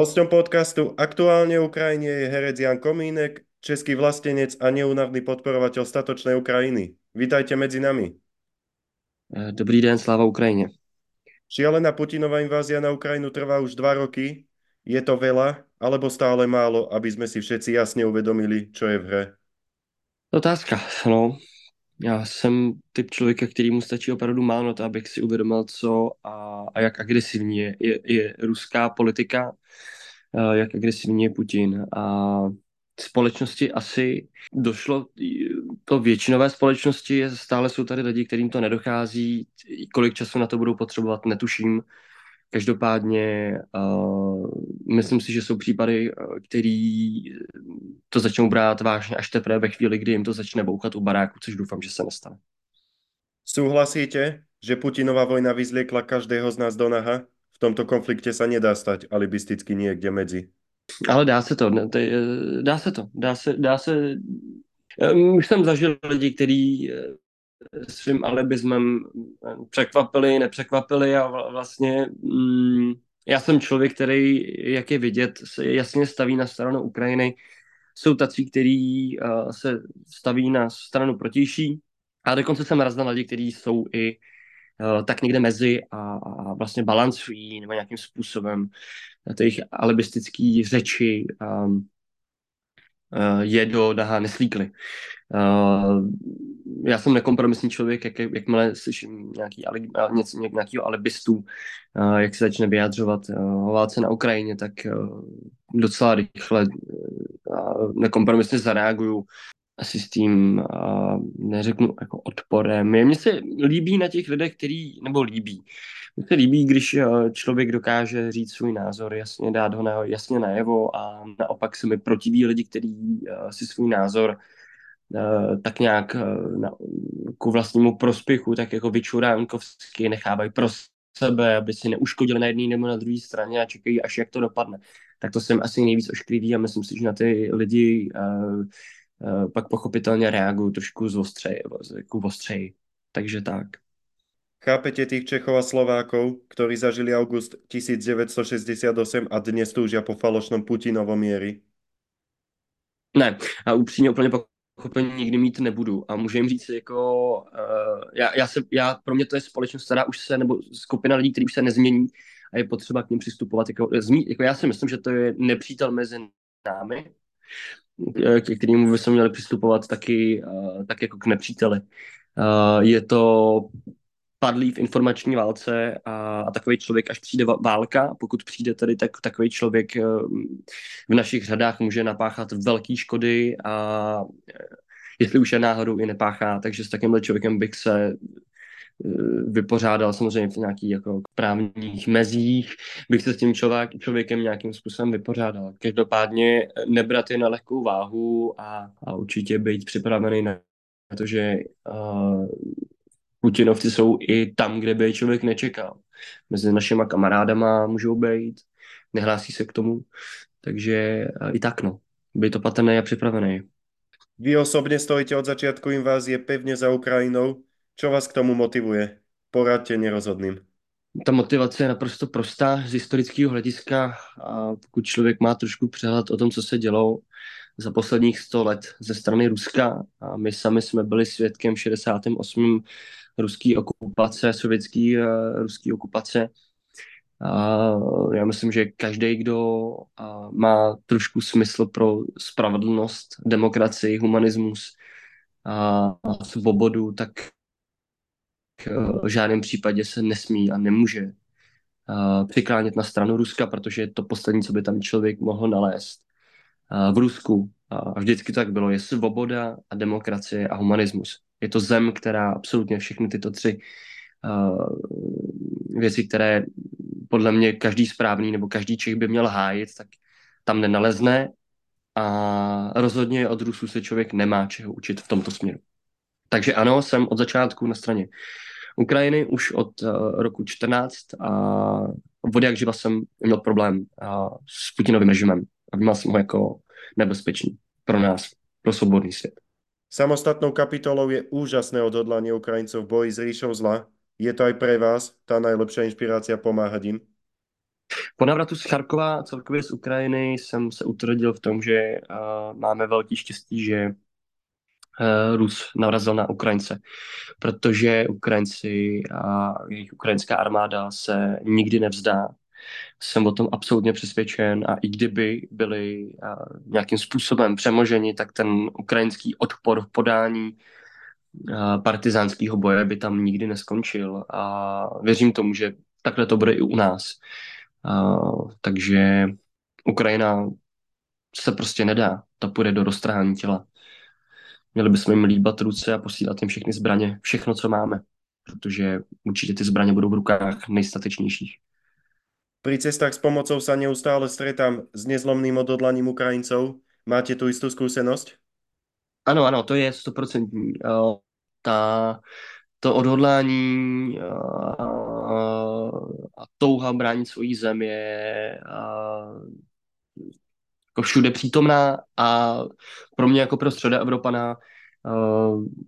Hosťom podcastu Aktuálne Ukrajine je herec Jan Komínek, český vlastenec a neúnavný podporovateľ statočnej Ukrajiny. Vítajte medzi nami. Eh, dobrý den, sláva Ukrajině. Šialená Putinová invázia na Ukrajinu trvá už dva roky. Je to veľa, alebo stále málo, aby sme si všetci jasne uvedomili, čo je v hre? Otázka, no. Já jsem typ člověka, který mu stačí opravdu málo na to, abych si uvědomil, co a, a jak agresivní je, je, je ruská politika, jak agresivní je Putin. A společnosti asi došlo, to většinové společnosti je, stále jsou tady lidi, kterým to nedochází, kolik času na to budou potřebovat, netuším. Každopádně uh, myslím si, že jsou případy, který to začnou brát vážně až teprve ve chvíli, kdy jim to začne bouchat u baráku, což doufám, že se nestane. Souhlasíte, že Putinová vojna vyzliekla každého z nás do naha? V tomto konflikte sa nedá stať alibisticky niekde medzi. Ale dá se to, dá se to, dá se, dá se, už jsem zažil lidi, kteří svým alibismem překvapili, nepřekvapili a vlastně mm, já jsem člověk, který, jak je vidět, se jasně staví na stranu Ukrajiny. Jsou tací, kteří uh, se staví na stranu protější a dokonce jsem raz lidi, kteří jsou i uh, tak někde mezi a, a vlastně balancují nebo nějakým způsobem ty jejich řeči um, uh, je do daha neslíkly. Uh, já jsem nekompromisní člověk, jak, jakmile slyším nějaký, něco, nějakýho alibistu, uh, jak se začne vyjadřovat uh, válce na Ukrajině, tak uh, docela rychle uh, nekompromisně zareaguju asi s tím, uh, neřeknu jako odporem. Mně se líbí na těch lidech, který, nebo líbí, mně se líbí, když člověk dokáže říct svůj názor, jasně dát ho na, jasně najevo a naopak se mi protiví lidi, kteří uh, si svůj názor Eh, tak nějak eh, na, ku vlastnímu prospěchu, tak jako vyčuránkovsky nechávají pro sebe, aby si neuškodili na jedné nebo na druhé straně a čekají, až jak to dopadne. Tak to jsem asi nejvíc ošklivý a myslím si, že na ty lidi uh, uh, pak pochopitelně reagují trošku zostřeji, jako ostřeji. Takže tak. Chápete tých Čechov a Slovákov, ktorí zažili august 1968 a dnes túžia po falošnom Putinovom miery? Ne, a upřímně úplně pochopení nikdy mít nebudu. A můžu jim říct, jako, uh, já, já, se, já, pro mě to je společnost, která už se, nebo skupina lidí, který už se nezmění a je potřeba k ním přistupovat. Jako, jako já si myslím, že to je nepřítel mezi námi, eh, k kterému by se měli přistupovat taky, uh, tak jako k nepříteli. Uh, je to padlý v informační válce a, a takový člověk, až přijde válka, pokud přijde tady, tak takový člověk eh, v našich řadách může napáchat velké škody a eh, jestli už je náhodou i nepáchá, takže s takovýmhle člověkem bych se eh, vypořádal samozřejmě v nějakých jako právních mezích, bych se s tím člověk, člověkem nějakým způsobem vypořádal. Každopádně nebrat je na lehkou váhu a, a určitě být připravený na to, že uh, Putinovci jsou i tam, kde by člověk nečekal. Mezi našima kamarádama můžou být, nehlásí se k tomu, takže i tak no, být opatrný a připravený. Vy osobně stojíte od začátku invázie pevně za Ukrajinou. Co vás k tomu motivuje? Poradte nerozhodným. Ta motivace je naprosto prostá z historického hlediska a pokud člověk má trošku přehled o tom, co se dělo za posledních 100 let ze strany Ruska a my sami jsme byli svědkem 68 ruské okupace, sovětské uh, ruské okupace. A já myslím, že každý, kdo má trošku smysl pro spravedlnost, demokracii, humanismus a, svobodu, tak uh, v žádném případě se nesmí a nemůže uh, přiklánět na stranu Ruska, protože je to poslední, co by tam člověk mohl nalézt. V Rusku a vždycky tak bylo, je svoboda a demokracie a humanismus. Je to zem, která absolutně všechny tyto tři uh, věci, které podle mě každý správný nebo každý Čech by měl hájit, tak tam nenalezne a rozhodně od Rusů se člověk nemá čeho učit v tomto směru. Takže ano, jsem od začátku na straně Ukrajiny už od uh, roku 14 a od jak živa jsem měl problém uh, s Putinovým režimem a vnímal jsem ho jako nebezpečný pro nás, pro svobodný svět. Samostatnou kapitolou je úžasné odhodlanie Ukrajincov v boji s ríšou zla. Je to aj pre vás tá najlepšia inšpirácia pomáhať im? Po návratu z Charkova, celkově z Ukrajiny, jsem se utvrdil v tom, že uh, máme velký štěstí, že uh, Rus narazil na Ukrajince, protože Ukrajinci a jejich ukrajinská armáda se nikdy nevzdá. Jsem o tom absolutně přesvědčen a i kdyby byli nějakým způsobem přemoženi, tak ten ukrajinský odpor v podání partizánského boje by tam nikdy neskončil a věřím tomu, že takhle to bude i u nás. Takže Ukrajina se prostě nedá. Ta půjde do roztrhání těla. Měli bychom jim líbat ruce a posílat jim všechny zbraně, všechno, co máme, protože určitě ty zbraně budou v rukách nejstatečnějších. Pri cestách s pomocou sa neustále stretám s nezlomným odhodlaním Ukrajincov. Máte tu istú skúsenosť? Ano, ano, to je stoprocentní. Ta to odhodlání a, a touha bránit svoji zem je a, jako všude přítomná a pro mě jako pro středa Evropana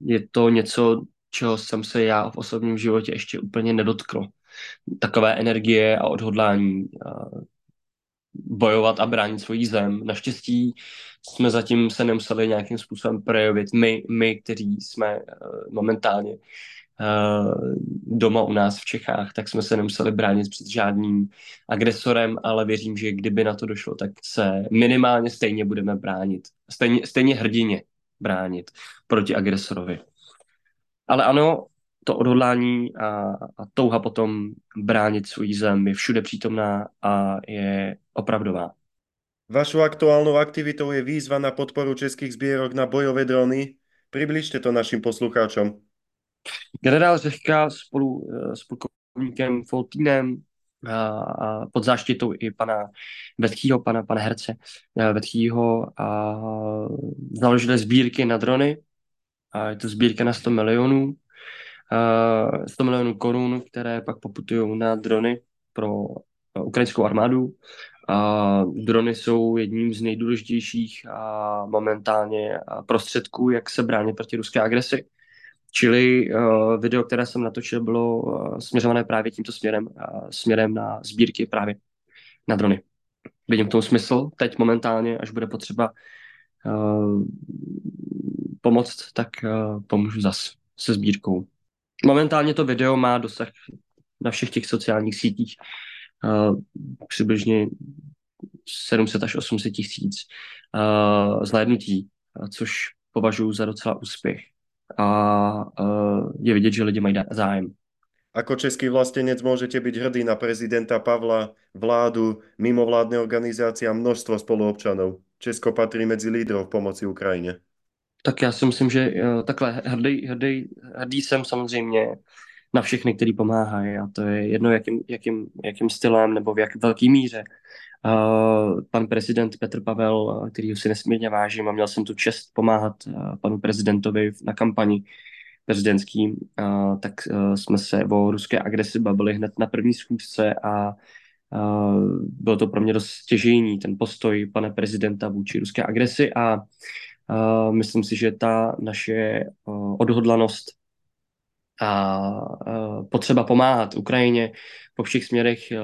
je to něco, čeho jsem se já v osobním životě ještě úplně nedotkl. Takové energie a odhodlání bojovat a bránit svoji zem. Naštěstí jsme zatím se nemuseli nějakým způsobem projevit. My, my kteří jsme momentálně Eh, doma u nás v Čechách, tak jsme se nemuseli bránit před žádným agresorem, ale věřím, že kdyby na to došlo, tak se minimálně stejně budeme bránit. Stejně, stejně hrdině bránit proti agresorovi. Ale ano, to odhodlání a, a touha potom bránit svůj zem je všude přítomná a je opravdová. Vašou aktuálnou aktivitou je výzva na podporu českých sbírok na bojové drony. Přibližte to našim poslucháčom. Generál Řehka spolu eh, s plukovníkem Foltínem a, a pod záštitou i pana Vetchýho, pana, pana herce eh, Vetchýho a založili sbírky na drony. A je to sbírka na 100 milionů. A 100 milionů korun, které pak poputují na drony pro ukrajinskou armádu. A drony jsou jedním z nejdůležitějších a momentálně prostředků, jak se bránit proti ruské agresi. Čili uh, video, které jsem natočil, bylo uh, směřované právě tímto směrem, uh, směrem na sbírky právě na drony. Vidím tom smysl. Teď momentálně, až bude potřeba uh, pomoct, tak uh, pomůžu zas se sbírkou. Momentálně to video má dosah na všech těch sociálních sítích uh, přibližně 700 až 800 tisíc uh, zhlédnutí, což považuji za docela úspěch a uh, je vidět, že lidi mají zájem. Ako český vlastenec môžete byť hrdý na prezidenta Pavla, vládu, mimovládne organizácie a množstvo spoluobčanov. Česko patří mezi lídrov v pomoci Ukrajině. Tak já si myslím, že uh, takhle hrdý, hrdý, hrdý jsem samozřejmě na všechny, kteří pomáhají a to je jedno, jakým, jakým, jakým stylem nebo v jak velký míře. Uh, pan prezident Petr Pavel, který si nesmírně vážím a měl jsem tu čest pomáhat uh, panu prezidentovi na kampani prezidentský, uh, tak jsme se o ruské agresi bavili hned na první schůzce a bylo to pro mě dost stěžejní, ten postoj pana prezidenta vůči ruské agresi a myslím si, že ta naše uh, odhodlanost a potřeba pomáhat Ukrajině po všech směrech eh,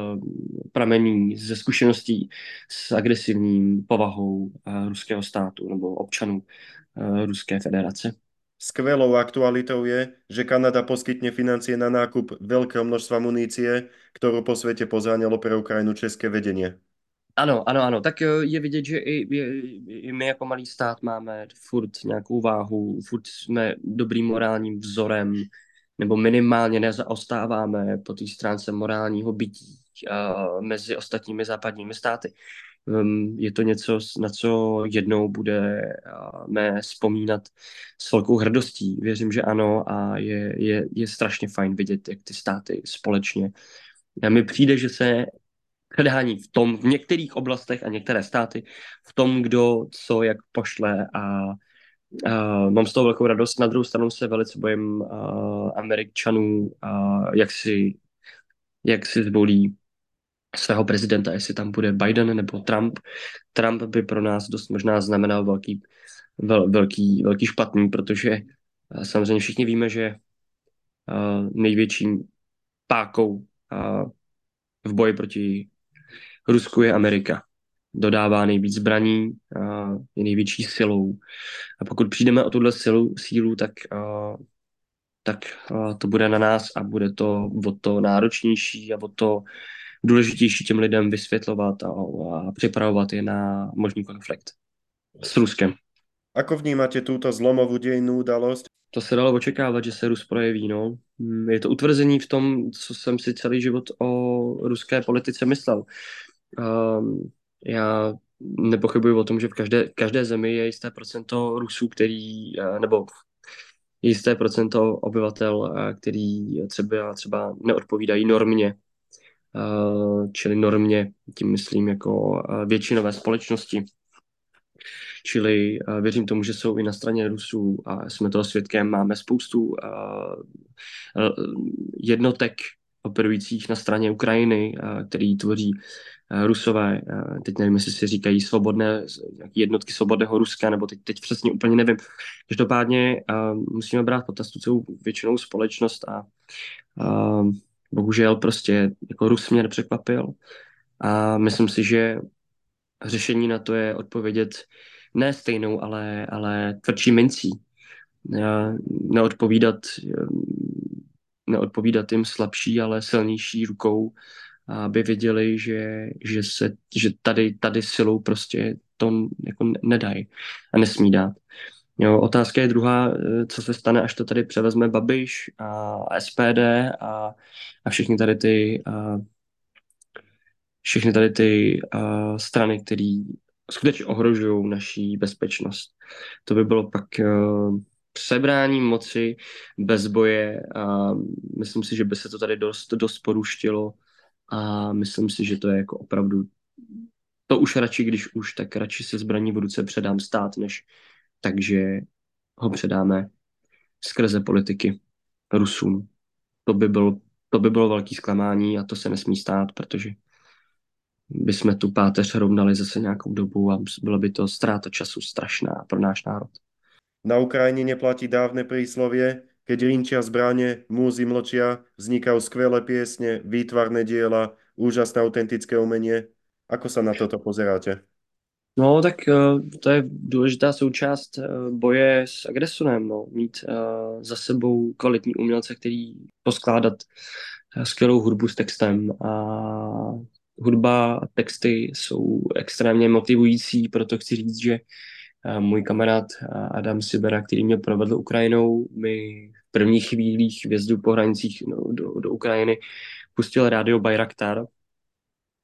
pramení ze zkušeností s agresivním povahou eh, ruského státu nebo občanů eh, Ruské federace. Skvelou aktualitou je, že Kanada poskytne financie na nákup veľkého množstva munície, ktorú po svete pozáňalo pre Ukrajinu české vedenie. Ano, ano, ano. Tak je vidět, že i, i, my jako malý stát máme furt nějakou váhu, furt jsme dobrým morálním vzorem, nebo minimálně nezaostáváme po té stránce morálního bytí uh, mezi ostatními západními státy. Um, je to něco, na co jednou bude uh, vzpomínat s velkou hrdostí. Věřím, že ano a je, je, je strašně fajn vidět, jak ty státy společně. A mi přijde, že se předhání v tom, v některých oblastech a některé státy, v tom, kdo co jak pošle a Uh, mám z toho velkou radost, na druhou stranu se velice bojím uh, Američanů, uh, jak, si, jak si zvolí svého prezidenta, jestli tam bude Biden nebo Trump. Trump by pro nás dost možná znamenal velký, vel, velký, velký špatný, protože uh, samozřejmě všichni víme, že uh, největším pákou uh, v boji proti Rusku je Amerika. Dodává nejvíc zbraní, je největší silou. A pokud přijdeme o tuhle silu, sílu, tak, tak to bude na nás a bude to o to náročnější a o to důležitější těm lidem vysvětlovat a, a připravovat je na možný konflikt s Ruskem. Ako vnímáte tuto zlomovou dějnou udalost? To se dalo očekávat, že se Rus projeví. No. Je to utvrzení v tom, co jsem si celý život o ruské politice myslel. Um, já nepochybuji o tom, že v každé, každé zemi je jisté procento Rusů, který, eh, nebo jisté procento obyvatel, eh, který třeba, třeba neodpovídají normě, eh, čili normě, tím myslím jako většinové společnosti. Čili věřím tomu, že jsou i na straně Rusů a jsme toho svědkem. Máme spoustu jednotek operujících na straně Ukrajiny, který tvoří Rusové, teď nevím, jestli si říkají svobodné, jednotky svobodného Ruska, nebo teď, teď přesně úplně nevím. Každopádně musíme brát potaz tu celou většinou společnost a, a bohužel prostě jako Rus mě nepřekvapil a myslím si, že řešení na to je odpovědět ne stejnou, ale, ale tvrdší mincí. Neodpovídat, neodpovídat jim slabší, ale silnější rukou, aby věděli, že, že, se, že tady, tady silou prostě to jako nedají a nesmí dát. Jo, otázka je druhá, co se stane, až to tady převezme Babiš a SPD a, a všechny tady ty a, všechny tady ty a, strany, které skutečně ohrožují naší bezpečnost. To by bylo pak uh, přebrání moci bez boje a myslím si, že by se to tady dost, dost poruštilo a myslím si, že to je jako opravdu to už radši, když už, tak radši se zbraní v ruce předám stát, než takže ho předáme skrze politiky Rusům. To by, byl, to by bylo velký zklamání a to se nesmí stát, protože bychom tu páteř rovnali zase nějakou dobu a byla by to ztráta času strašná pro náš národ. Na Ukrajině neplatí dávné príslovie, keď rinčia zbraně, múzy mlčia, vznikajú skvělé piesne, výtvarné diela, úžasné autentické umenie. Ako sa na toto pozeráte? No, tak uh, to je důležitá součást uh, boje s agresorem, no. mít uh, za sebou kvalitní umělce, který poskládat skvělou hudbu s textem a hudba a texty jsou extrémně motivující, proto chci říct, že eh, můj kamarád Adam Sibera, který mě provedl Ukrajinou, mi v prvních chvílích vjezdu po hranicích no, do, do Ukrajiny pustil rádio Bayraktar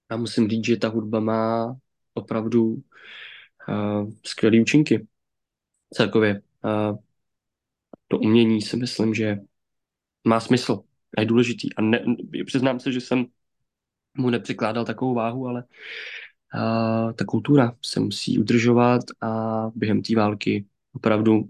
a musím říct, že ta hudba má opravdu uh, skvělé účinky celkově. Uh, to umění si myslím, že má smysl a je důležitý. A ne, přiznám se, že jsem mu nepřikládal takovou váhu, ale a, ta kultura se musí udržovat a během té války opravdu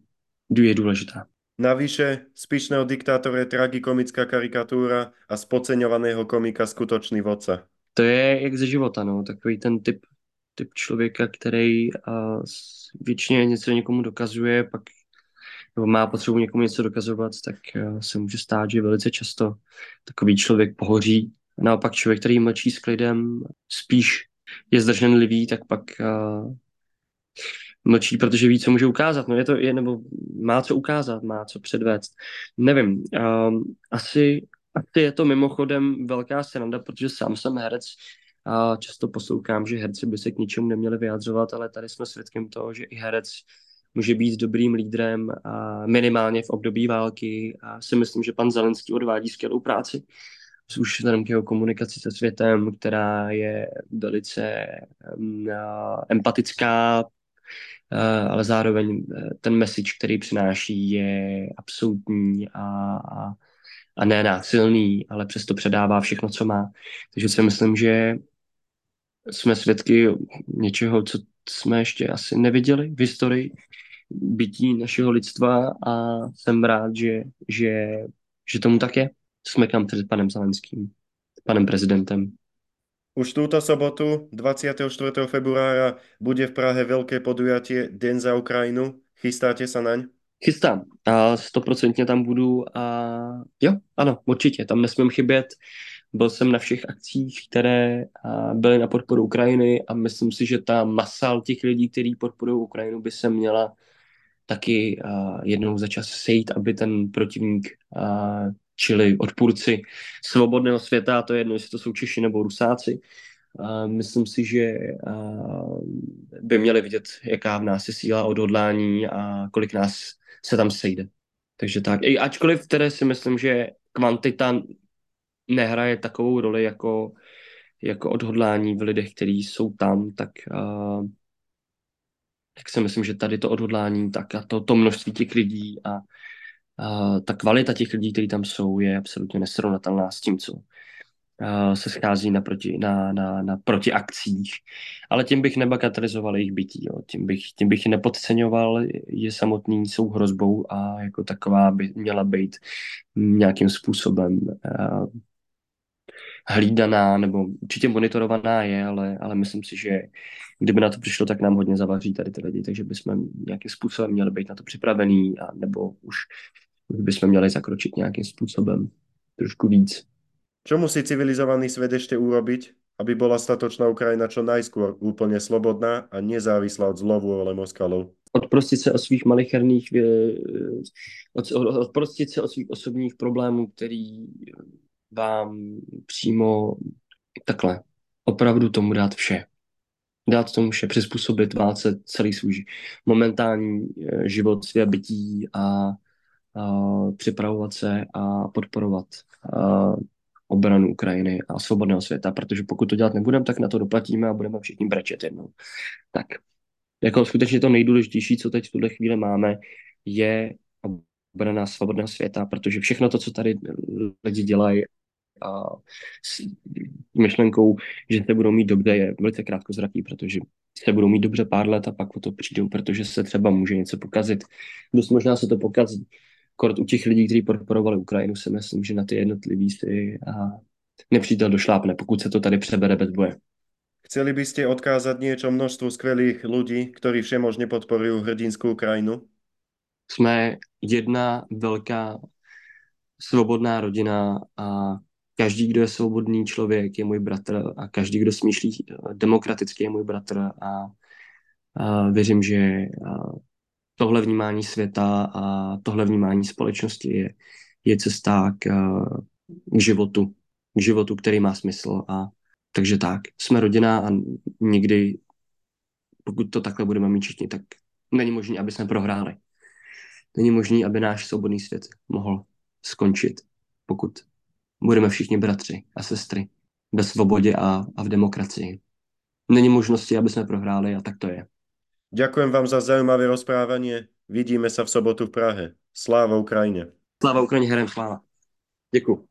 je důležitá. Navyše, z pyšného diktátora je tragikomická karikatúra a z podceňovaného komika skutočný vodca. To je jak ze života, no, takový ten typ, typ člověka, který většině něco někomu dokazuje, pak nebo má potřebu někomu něco dokazovat, tak se může stát, že velice často takový člověk pohoří Naopak člověk, který mlčí s klidem, spíš je zdrženlivý, tak pak uh, mlčí, protože ví, co může ukázat. No je to, je, nebo má co ukázat, má co předvést. Nevím, um, asi, asi je to mimochodem velká sranda, protože sám jsem herec a často poslouchám, že herci by se k ničemu neměli vyjadřovat, ale tady jsme svědkem toho, že i herec může být dobrým lídrem a minimálně v období války a si myslím, že pan Zelenský odvádí skvělou práci už vzhledem k jeho komunikaci se světem, která je velice um, empatická, uh, ale zároveň eh, ten message, který přináší, je absolutní a, a, a ne násilný, ale přesto předává všechno, co má. Takže si myslím, že jsme svědky něčeho, co jsme ještě asi neviděli v historii bytí našeho lidstva a jsem rád, že, že, že tomu tak je smekám před panem Zelenským, panem prezidentem. Už túto sobotu, 24. februára, bude v Prahe veľké podujatie Den za Ukrajinu. Chystáte sa naň? Chystám a stoprocentně tam budu a jo, ano, určitě, tam nesmím chybět byl jsem na všech akcích, které byly na podporu Ukrajiny a myslím si, že ta masa těch lidí, kteří podporují Ukrajinu, by se měla taky jednou za čas sejít, aby ten protivník, čili odpůrci svobodného světa, to je jedno, jestli to jsou Češi nebo Rusáci, myslím si, že by měli vidět, jaká v nás je síla odhodlání a kolik nás se tam sejde. Takže tak. I ačkoliv které si myslím, že kvantita nehraje takovou roli jako, jako odhodlání v lidech, kteří jsou tam, tak, uh, tak si myslím, že tady to odhodlání, tak a to, to množství těch lidí a ta kvalita těch lidí, kteří tam jsou, je absolutně nesrovnatelná s tím, co se schází na, proti, na, na, na protiakcích. Ale tím bych nebagatelizoval jejich bytí. Jo. Tím, bych, tím bych nepodceňoval, je samotný jsou hrozbou a jako taková by měla být nějakým způsobem uh, hlídaná nebo určitě monitorovaná je, ale, ale myslím si, že kdyby na to přišlo, tak nám hodně zavaří tady ty lidi, takže bychom nějakým způsobem měli být na to připravení a nebo už, už bychom měli zakročit nějakým způsobem trošku víc. Čo musí civilizovaný svět ještě urobiť, aby byla statočná Ukrajina čo najskôr úplně slobodná a nezávislá od zlovôle Moskalov? Odprostit se od svých malicherných, od, odprostit se od svých osobních problémů, který vám přímo takhle opravdu tomu dát vše. Dát tomu vše, přizpůsobit válce celý svůj momentální eh, život, své bytí a, a připravovat se a podporovat a, obranu Ukrajiny a svobodného světa, protože pokud to dělat nebudeme, tak na to doplatíme a budeme všichni brečet jednou. Tak, jako skutečně to nejdůležitější, co teď v tuhle chvíli máme, je obrana svobodného světa, protože všechno to, co tady lidi dělají a s myšlenkou, že se budou mít dobře, je velice krátkozraký, protože se budou mít dobře pár let a pak o to přijdou, protože se třeba může něco pokazit. Dost možná se to pokazí. Kort u těch lidí, kteří podporovali Ukrajinu, si myslím, že na ty jednotlivý si a nepřítel došlápne, pokud se to tady přebere bez boje. Chceli by ste odkázať niečo množstvu skvelých ľudí, ktorí všemožne podporujú hrdinskou Ukrajinu? Jsme jedna velká svobodná rodina a každý, kdo je svobodný člověk, je můj bratr a každý, kdo smýšlí demokraticky, je můj bratr a, a věřím, že a tohle vnímání světa a tohle vnímání společnosti je, je cesta k, k životu, k životu, který má smysl a takže tak, jsme rodina a nikdy, pokud to takhle budeme mít všichni, tak není možné, aby jsme prohráli. Není možné, aby náš svobodný svět mohl skončit, pokud budeme všichni bratři a sestry ve svobodě a, a v demokracii. Není možnosti, aby jsme prohráli a tak to je. Ďakujem vám za zaujímavé rozprávanie. Vidíme sa v sobotu v Prahe. Sláva Ukrajine. Sláva Ukrajine, herem sláva. Děkuji.